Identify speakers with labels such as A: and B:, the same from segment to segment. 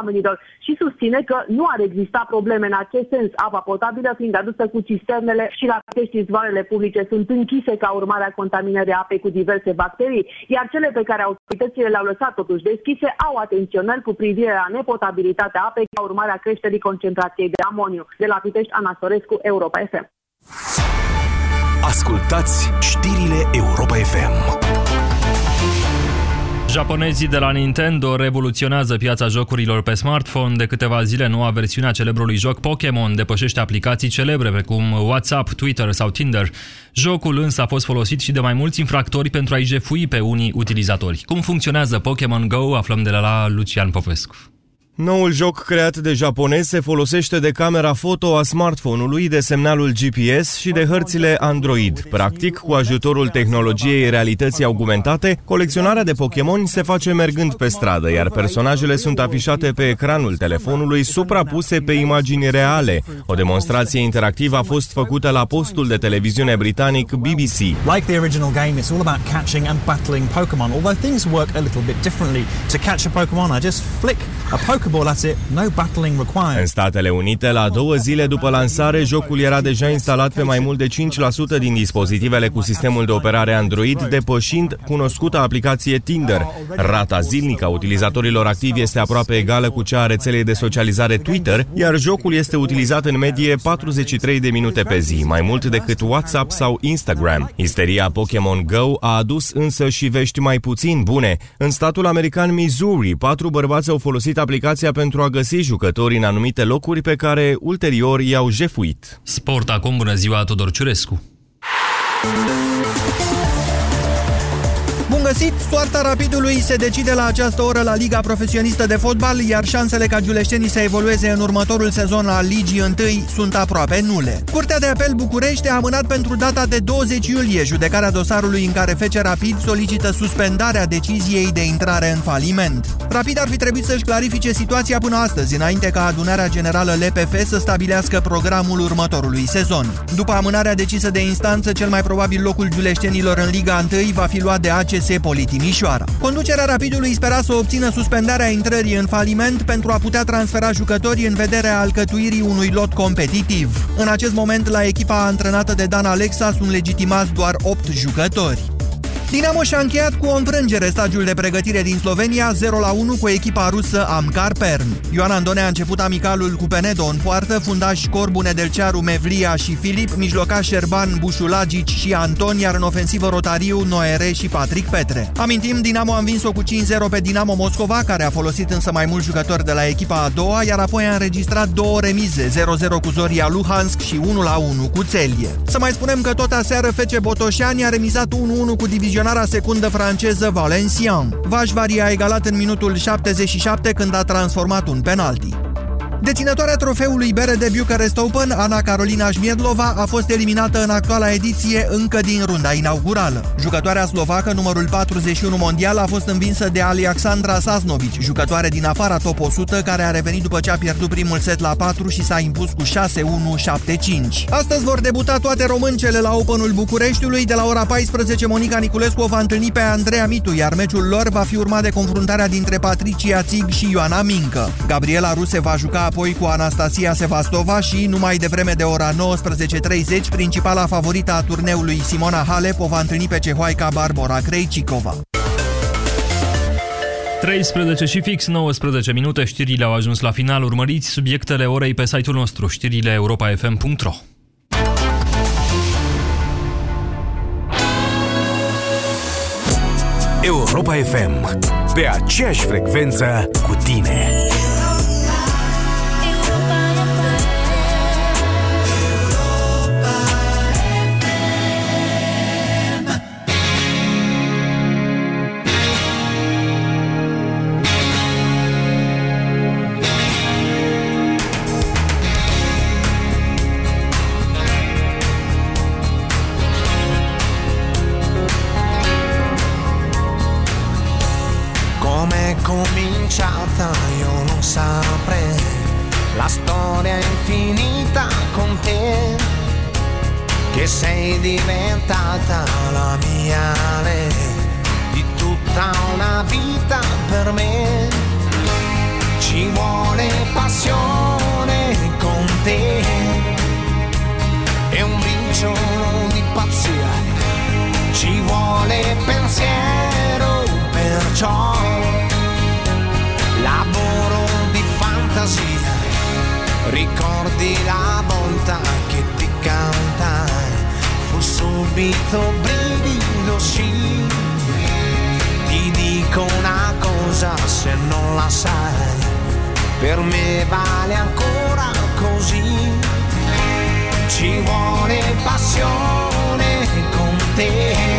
A: oamenilor și susține că nu ar exista probleme în acest sens, apa potabilă fiind adusă cu cisternele și la pești izvoarele publice sunt închise ca urmare a contaminării apei cu diverse bacterii, iar cele pe care autoritățile le-au lăsat totuși deschise au atenționări cu privire la nepotabilitatea apei ca urmare a creșterii concentrației de amoniu. De la Pitești, Ana Sorescu, Europa FM.
B: Ascultați știrile Europa FM.
C: Japonezii de la Nintendo revoluționează piața jocurilor pe smartphone. De câteva zile, noua versiune a celebrului joc Pokémon depășește aplicații celebre precum WhatsApp, Twitter sau Tinder. Jocul însă a fost folosit și de mai mulți infractori pentru a-i jefui pe unii utilizatori. Cum funcționează Pokémon Go aflăm de la Lucian Popescu.
D: Noul joc creat de japonezi se folosește de camera foto a smartphone-ului, de semnalul GPS și de hărțile Android. Practic, cu ajutorul tehnologiei realității augmentate, colecționarea de Pokémon se face mergând pe stradă, iar personajele sunt afișate pe ecranul telefonului suprapuse pe imagini reale. O demonstrație interactivă a fost făcută la postul de televiziune britanic BBC.
E: Like the original game, it's all about catching and battling Pokémon, although things work a little bit differently. To catch a Pokémon, I just flick a Pokémon Pokeball at it, no battling required.
D: În Statele Unite, la două zile după lansare, jocul era deja instalat pe mai mult de 5% din dispozitivele cu sistemul de operare Android, depășind cunoscuta aplicație Tinder. Rata zilnică a utilizatorilor activi este aproape egală cu cea a rețelei de socializare Twitter, iar jocul este utilizat în medie 43 de minute pe zi, mai mult decât WhatsApp sau Instagram. Isteria Pokémon Go a adus însă și vești mai puțin bune. În statul american Missouri, patru bărbați au folosit aplicația aplicația pentru a găsi jucători în anumite locuri pe care ulterior i-au jefuit.
C: Sport acum, bună ziua, Tudor Ciurescu!
F: Bun găsit! Soarta Rapidului se decide la această oră la Liga Profesionistă de Fotbal, iar șansele ca giuleștenii să evolueze în următorul sezon al Ligii 1 sunt aproape nule. Curtea de apel București a amânat pentru data de 20 iulie judecarea dosarului în care Fece Rapid solicită suspendarea deciziei de intrare în faliment. Rapid ar fi trebuit să-și clarifice situația până astăzi, înainte ca adunarea generală LPF să stabilească programul următorului sezon. După amânarea decisă de instanță, cel mai probabil locul giuleștenilor în Liga 1 va fi luat de ACS Politimișoara. Conducerea Rapidului spera să obțină suspendarea intrării în faliment pentru a putea transfera jucătorii în vederea alcătuirii unui lot competitiv. În acest moment, la echipa antrenată de Dan Alexa sunt legitimați doar 8 jucători. Dinamo și-a încheiat cu o înfrângere stagiul de pregătire din Slovenia 0-1 cu echipa rusă Amcar Pern. Ioan Andone a început amicalul cu Penedo în poartă, fundași Corbu Nedelcearu, Mevlia și Filip, mijloca Șerban, Bușulagici și Anton, iar în ofensivă Rotariu, Noere și Patrick Petre. Amintim, Dinamo a învins-o cu 5-0 pe Dinamo Moscova, care a folosit însă mai mulți jucători de la echipa a doua, iar apoi a înregistrat două remize, 0-0 cu Zoria Luhansk și 1-1 cu Celie. Să mai spunem că tot aseară Fece Botoșani a remizat 1-1 cu divizia vizionarea secundă franceză Valencian. Vașvari a egalat în minutul 77 când a transformat un penalti. Deținătoarea trofeului bere de Bucharest Open, Ana Carolina Șmiedlova, a fost eliminată în actuala ediție încă din runda inaugurală. Jucătoarea slovacă, numărul 41 mondial, a fost învinsă de Alexandra Sasnovic, jucătoare din afara top 100, care a revenit după ce a pierdut primul set la 4 și s-a impus cu 6-1-7-5. Astăzi vor debuta toate româncele la Openul Bucureștiului. De la ora 14, Monica Niculescu o va întâlni pe Andreea Mitu, iar meciul lor va fi urmat de confruntarea dintre Patricia Țig și Ioana Mincă. Gabriela Ruse va juca apoi cu Anastasia Sevastova și, numai devreme de ora 19.30, principala favorită a turneului Simona Halep o va întâlni pe cehoaica Barbara Krejcikova.
C: 13 și fix 19 minute, știrile au ajuns la final. Urmăriți subiectele orei pe site-ul nostru, știrile europa.fm.ro
B: Europa FM, pe aceeași frecvență cu tine.
G: ter.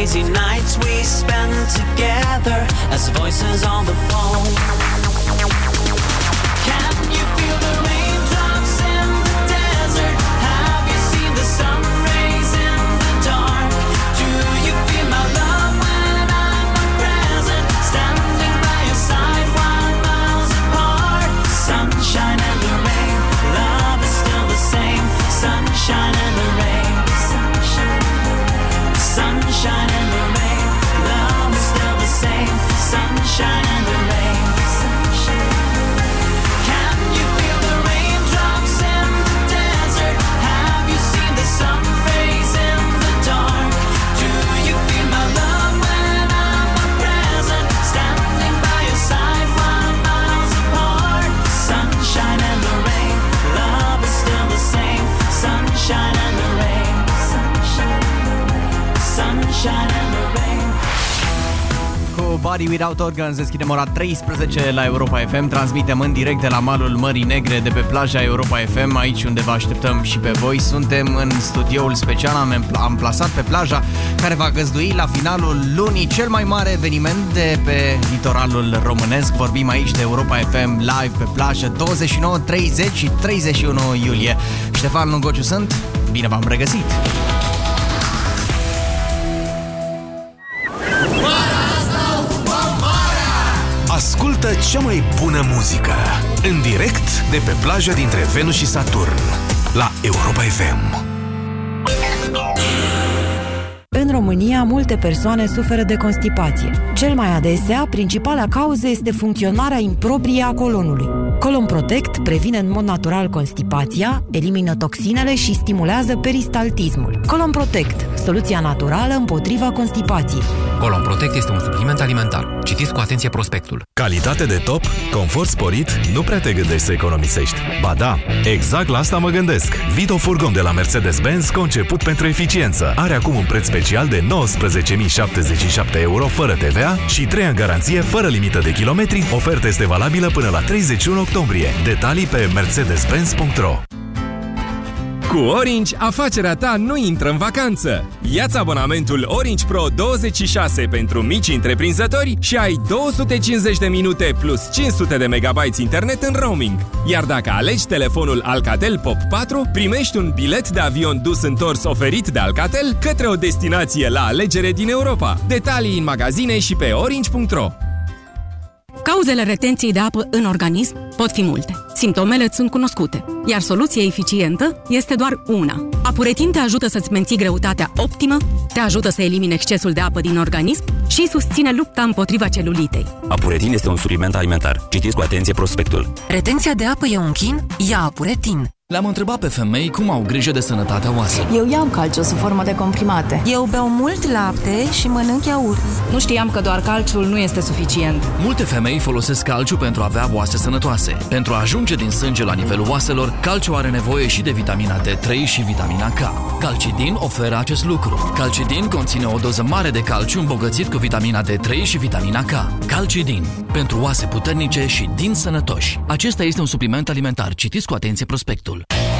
G: Crazy nights we spend together as voices on the phone.
H: Body Without Organs. Deschidem ora 13 la Europa FM Transmitem în direct de la malul Mării Negre de pe plaja Europa FM Aici unde vă așteptăm și pe voi. Suntem în studioul special. Am, am plasat pe plaja care va găzdui la finalul lunii Cel mai mare eveniment de pe litoralul românesc. Vorbim aici de Europa FM live pe plajă 29, 30 și 31 iulie. Ștefan Lungociu sunt, bine v-am regăsit!
B: Cea mai bună muzică în direct de pe plaja dintre Venus și Saturn la Europa FM.
I: În România, multe persoane suferă de constipație. Cel mai adesea, principala cauză este funcționarea improprie a colonului. Colon Protect previne în mod natural constipația, elimină toxinele și stimulează peristaltismul. Colon Protect, soluția naturală împotriva constipației.
J: Colon Protect este un supliment alimentar. Citiți cu atenție prospectul.
K: Calitate de top, confort sporit, nu prea te gândești să economisești. Ba da, exact la asta mă gândesc. Vito Furgon de la Mercedes-Benz, conceput pentru eficiență. Are acum un preț special de 19.077 euro fără TVA și 3 ani garanție fără limită de kilometri. Oferta este valabilă până la 31 octombrie. Detalii pe mercedes-benz.ro
L: Cu Orange, afacerea ta nu intră în vacanță. Ia-ți abonamentul Orange Pro 26 pentru mici întreprinzători și ai 250 de minute plus 500 de megabytes internet în roaming. Iar dacă alegi telefonul Alcatel Pop 4, primești un bilet de avion dus întors oferit de Alcatel către o destinație la alegere din Europa. Detalii în magazine și pe orange.ro
M: Cauzele retenției de apă în organism pot fi multe. Simptomele îți sunt cunoscute, iar soluția eficientă este doar una. Apuretin te ajută să-ți menții greutatea optimă, te ajută să elimine excesul de apă din organism și susține lupta împotriva celulitei.
N: Apuretin este un supliment alimentar. Citiți cu atenție prospectul.
O: Retenția de apă e un chin? Ia Apuretin.
P: Le-am întrebat pe femei cum au grijă de sănătatea oaselor.
Q: Eu iau calciu sub formă de comprimate.
R: Eu beau mult lapte și mănânc iaurt.
S: Nu știam că doar calciul nu este suficient.
P: Multe femei folosesc calciu pentru a avea oase sănătoase. Pentru a ajunge din sânge la nivelul oaselor, calciu are nevoie și de vitamina D3 și vitamina K. Calcidin oferă acest lucru. Calcidin conține o doză mare de calciu îmbogățit cu vitamina D3 și vitamina K. Calcidin. Pentru oase puternice și din sănătoși. Acesta este un supliment alimentar. Citiți cu atenție prospectul.
T: It's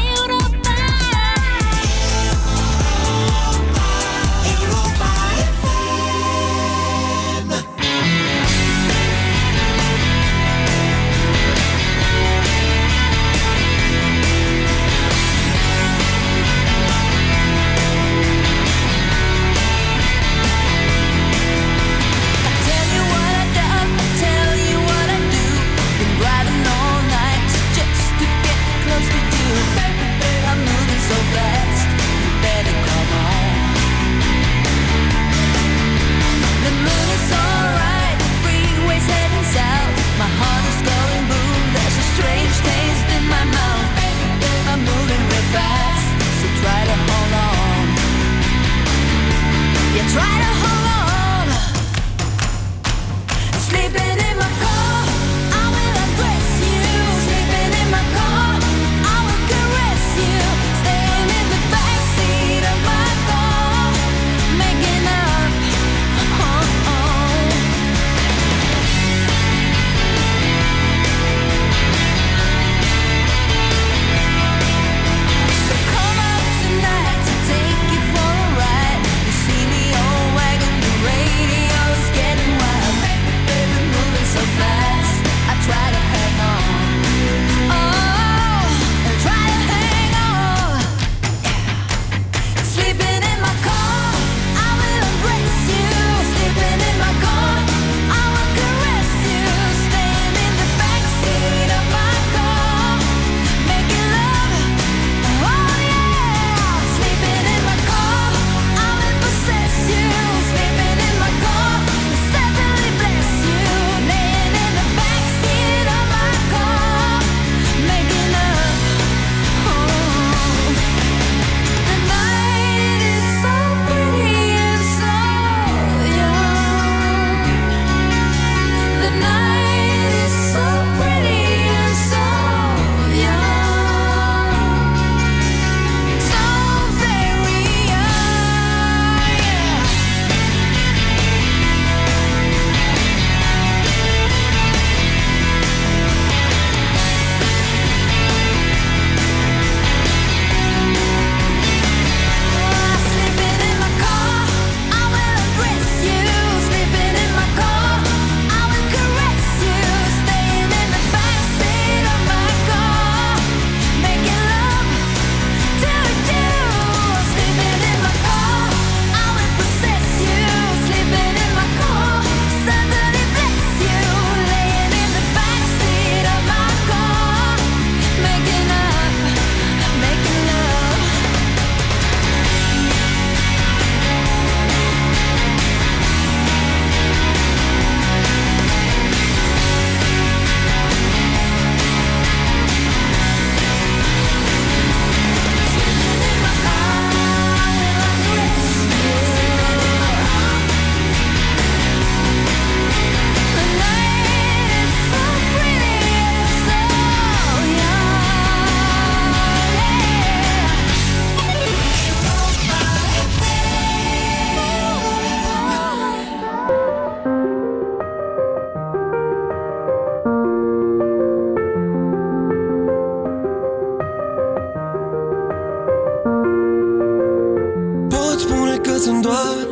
U: Doar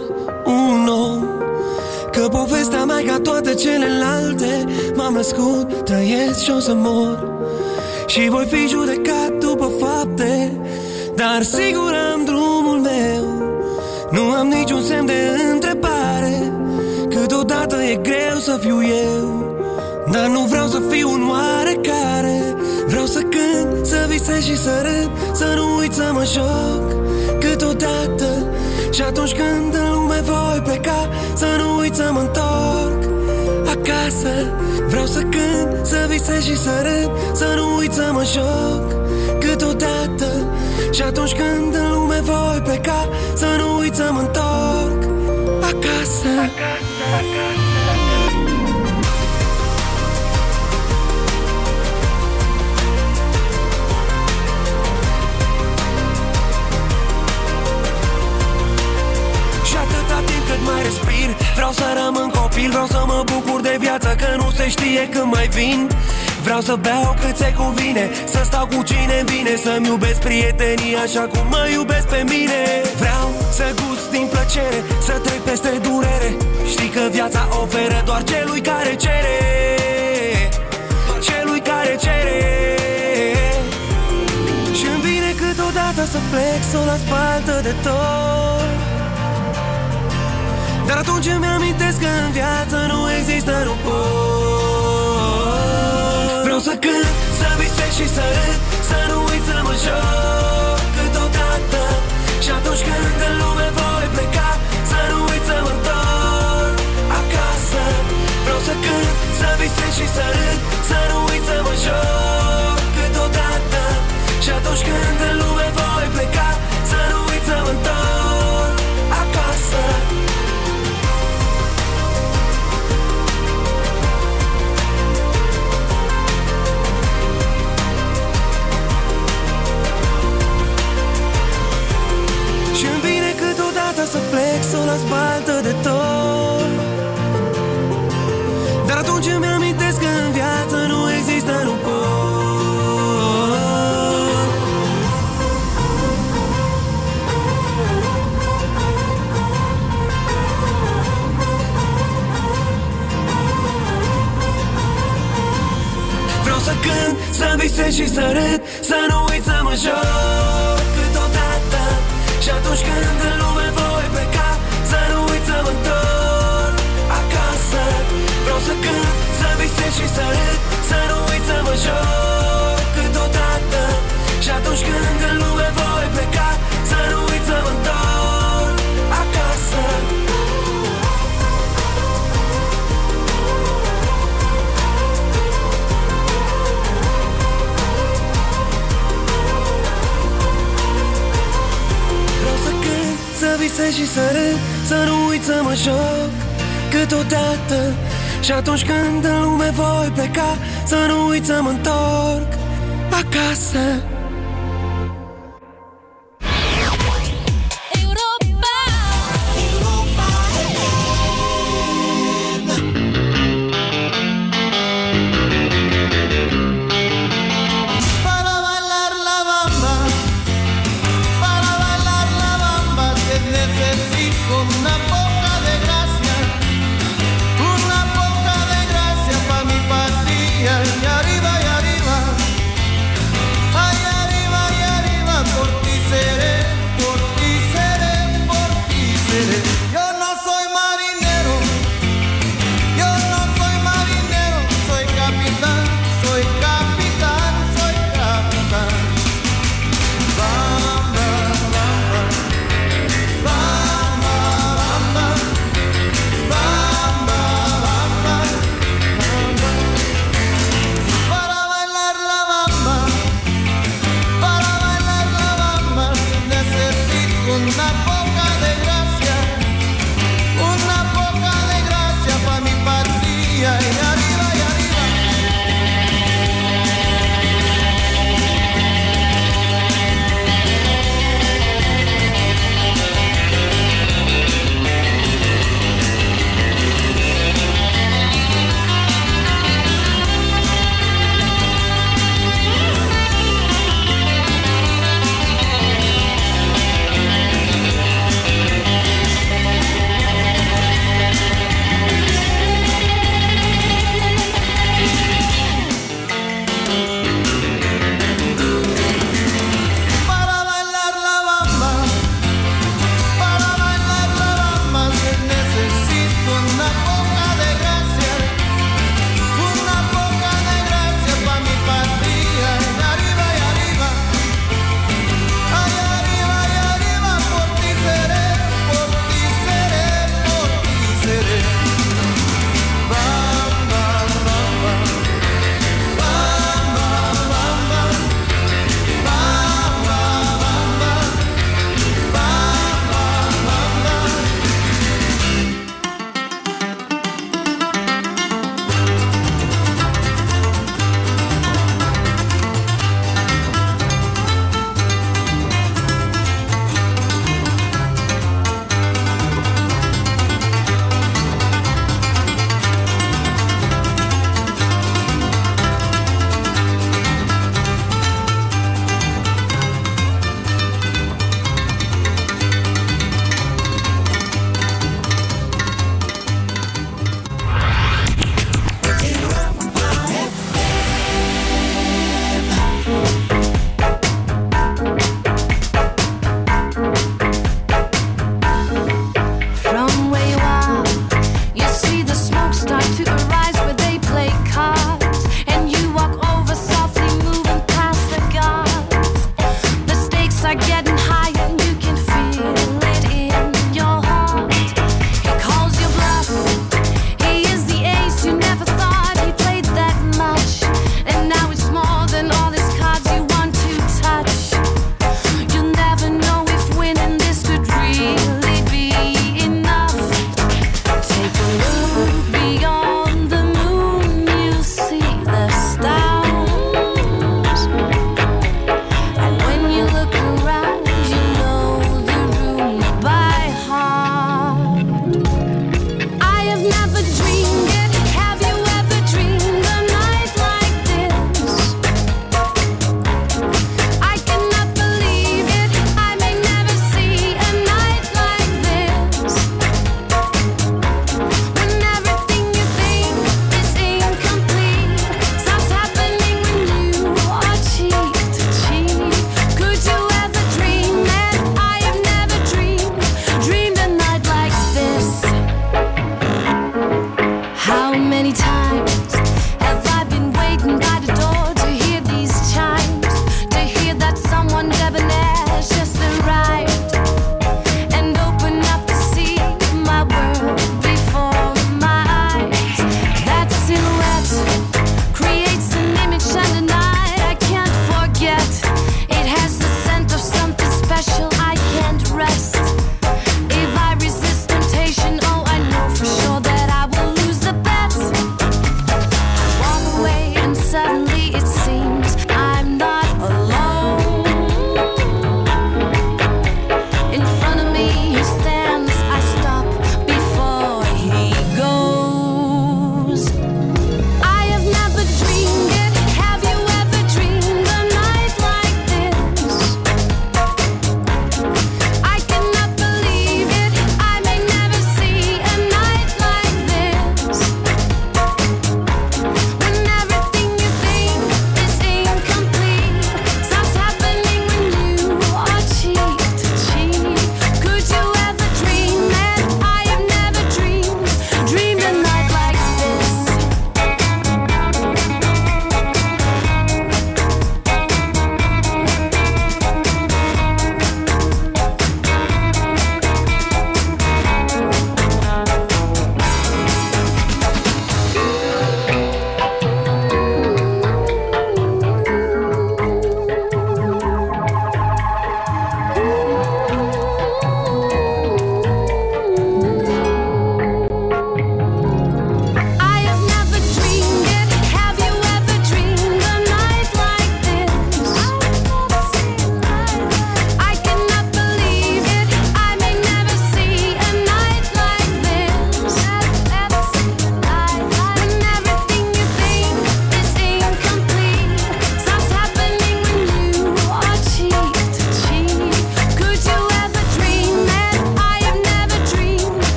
U: un om. Că povestea mea e ca toate celelalte. M-am născut, trăiesc și o să mor. Și voi fi judecat după fapte. Dar sigur am drumul meu. Nu am niciun semn de întrebare Câteodată e greu să fiu eu. Dar nu vreau să fiu un oarecare. Vreau să cânt, să visez și să râd. Să nu uit să mă joc. Câteodată Și atunci când în lume voi pleca Să nu uit să mă întorc acasă Vreau să cânt, să visez și să râd Să nu uit să mă joc câteodată Și atunci când în lume voi pleca Să nu uit să mă întorc acasă, acasă, acasă. Vreau să rămân copil, vreau să mă bucur de viață Că nu se știe când mai vin. Vreau să beau cât se cuvine Să stau cu cine vine Să-mi iubesc prietenii așa cum mă iubesc pe mine. Vreau să gust din plăcere Să trec peste durere. Știi că viața oferă doar celui care cere. Celui care cere. Și-mi vine câteodată să plec Să o las baltă de tot. dar atunci îmi amintesc că în viață nu există nu pot Vreau să cânt, să visez și să râd Să nu uit să mă joc câteodată. Și atunci când în lume voi pleca Să nu uit să mă întorc acasă. Vreau să cânt, să visez și să râd Să nu uit să mă joc câteodată. Și atunci când în lume voi pleca Să nu uit să mă întorc câteodată să plec Să o las baltă de tot. Dar atunci îmi amintesc că în viață nu există nu pot Vreau să cânt, să visez și să râd Să nu uit să mă joc să râd Să nu uit să mă joc câteodată. Și atunci când în lume voi pleca Să nu uit să mă întorc acasă. Vreau să cânt, să visez și să râd Să nu uit să mă joc câteodată Și atunci când în lume voi pleca Să nu uit să mă întorc acasă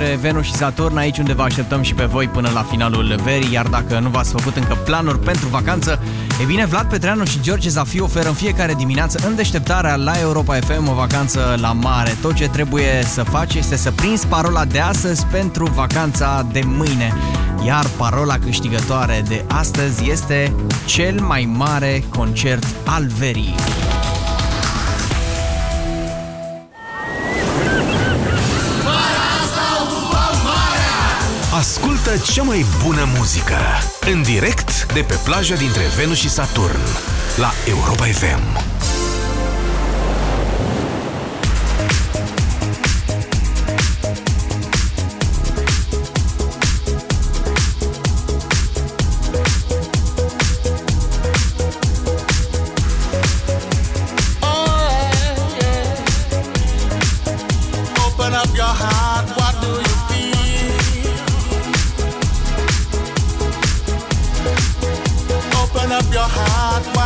H: dintre Venus și Saturn. Aici unde vă așteptăm și pe voi până la finalul verii, iar dacă nu v-ați făcut încă planuri pentru vacanță, e bine, Vlad Petreanu și George Zafiu oferă în fiecare dimineață în deșteptarea la Europa FM o vacanță la mare. Tot ce trebuie să faci este să prinzi parola de astăzi pentru vacanța de mâine. Iar parola câștigătoare de astăzi este cel mai mare concert al verii.
B: Ascultă cea mai bună muzică în direct de pe plaja dintre Venus și Saturn la Europa FM.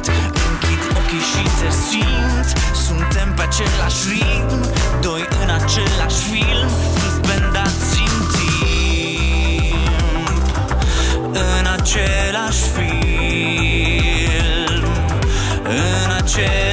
V: direct Închid ochii și te simt. Suntem pe același ritm. Doi în același film. Suspendați în timp. În același film. În același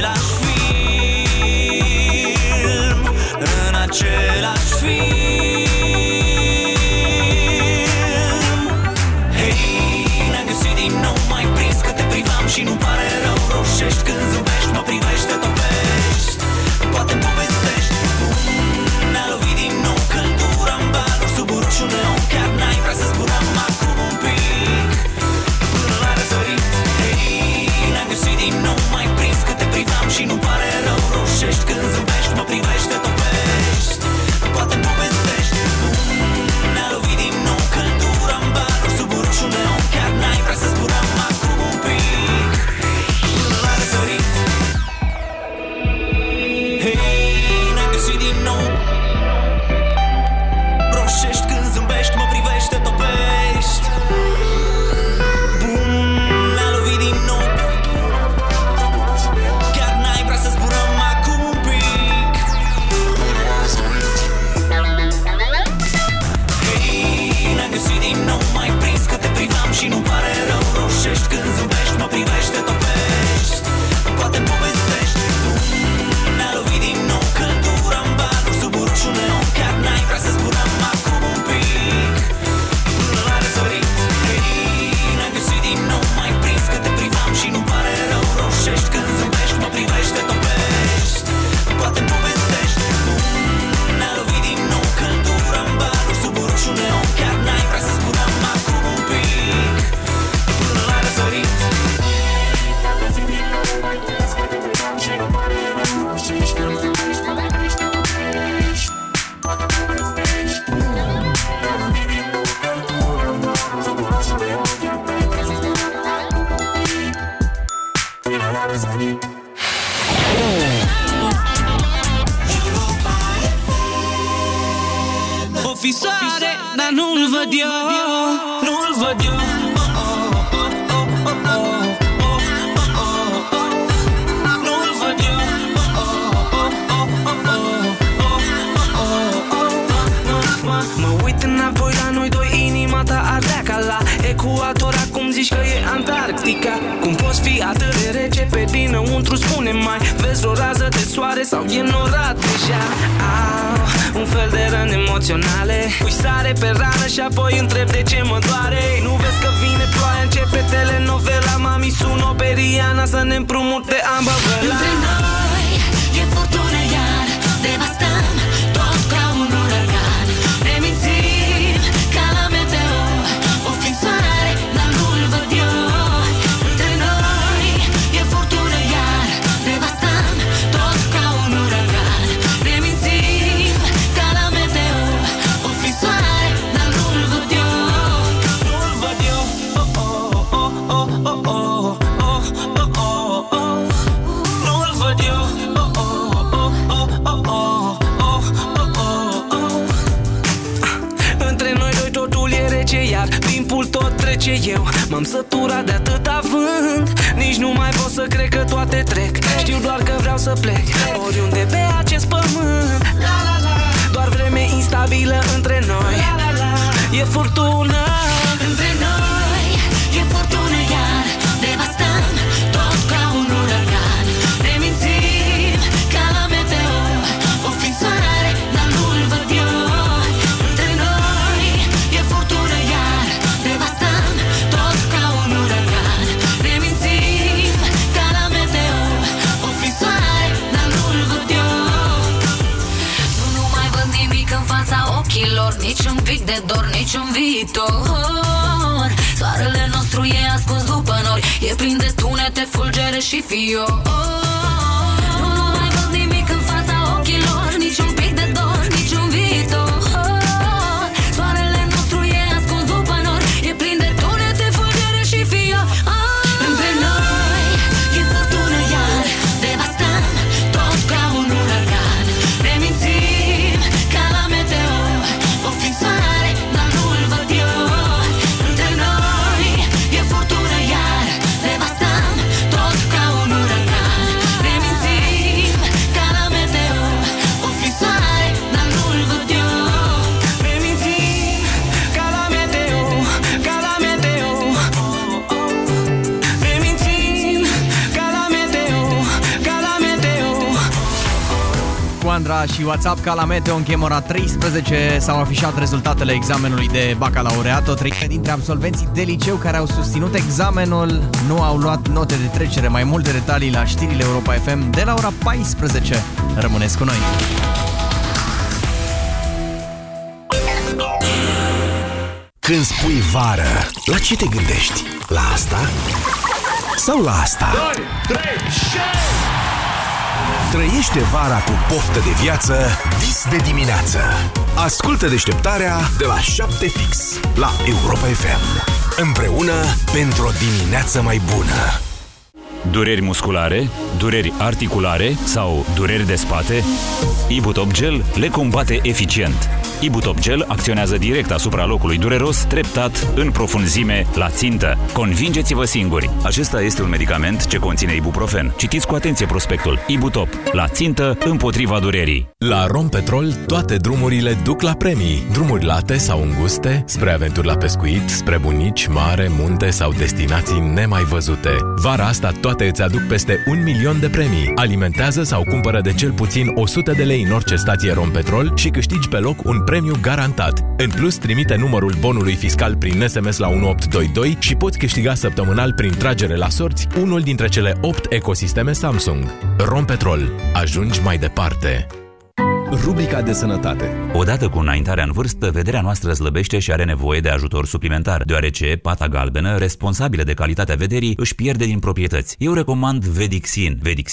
W: urat deja. Au un fel de răni emoționale. Pui sare pe rană și apoi întreb de ce mă doare. Nu vezi că vine ploaia, începe telenovela. Mami sună pe Riana să ne împrumute ambă
T: Între noi e furtună iar, devastăm.
W: trece eu M-am săturat de atât având Nici nu mai pot să cred că toate trec Știu doar că vreau să plec Oriunde pe acest pământ Doar vreme instabilă între noi E furtună
T: Între noi E furtună niciun viitor. Soarele nostru e ascuns după nori E plin de tunete, fulgere și fior. Nu, nu mai văd nimic în fața ochilor Niciun pic de
H: Alexandra și WhatsApp ca la Meteo în Chemora 13 s-au afișat rezultatele examenului de bacalaureat. O treime dintre absolvenții de liceu care au susținut examenul nu au luat note de trecere. Mai multe detalii la știrile Europa FM de la ora 14. Rămâneți cu noi!
B: Când spui vară, la ce te gândești? La asta? Sau la asta?
T: 2, 3,
B: Trăiește vara cu poftă de viață dis de dimineață. Ascultă deșteptarea de la 7 fix la Europa FM. Împreună pentru o dimineață mai bună.
X: Dureri musculare, dureri articulare sau dureri de spate? Ibutop Gel le combate eficient. Ibutop Gel acționează direct asupra locului dureros, treptat, în profunzime, la țintă. Convingeți-vă singuri! Acesta este un medicament ce conține ibuprofen. Citiți cu atenție prospectul. Ibutop. La țintă, împotriva durerii.
K: La Rompetrol, toate drumurile duc la premii. Drumuri late sau înguste, spre aventuri la pescuit, spre bunici, mare, munte sau destinații nemai văzute. Vara asta toate îți aduc peste un milion de premii. Alimentează sau cumpără de cel puțin 100 de lei în orice stație Rompetrol și câștigi pe loc un premiu garantat. În plus, trimite numărul bonului fiscal prin SMS la 1822 și poți câștiga săptămânal prin tragere la sorți unul dintre cele 8 ecosisteme Samsung. Rompetrol. Ajungi mai departe.
Y: Rubrica de sănătate.
N: Odată cu înaintarea în vârstă, vederea noastră slăbește și are nevoie de ajutor suplimentar, deoarece pata galbenă, responsabilă de calitatea vederii, își pierde din proprietăți. Eu recomand Vedixin. Vedixin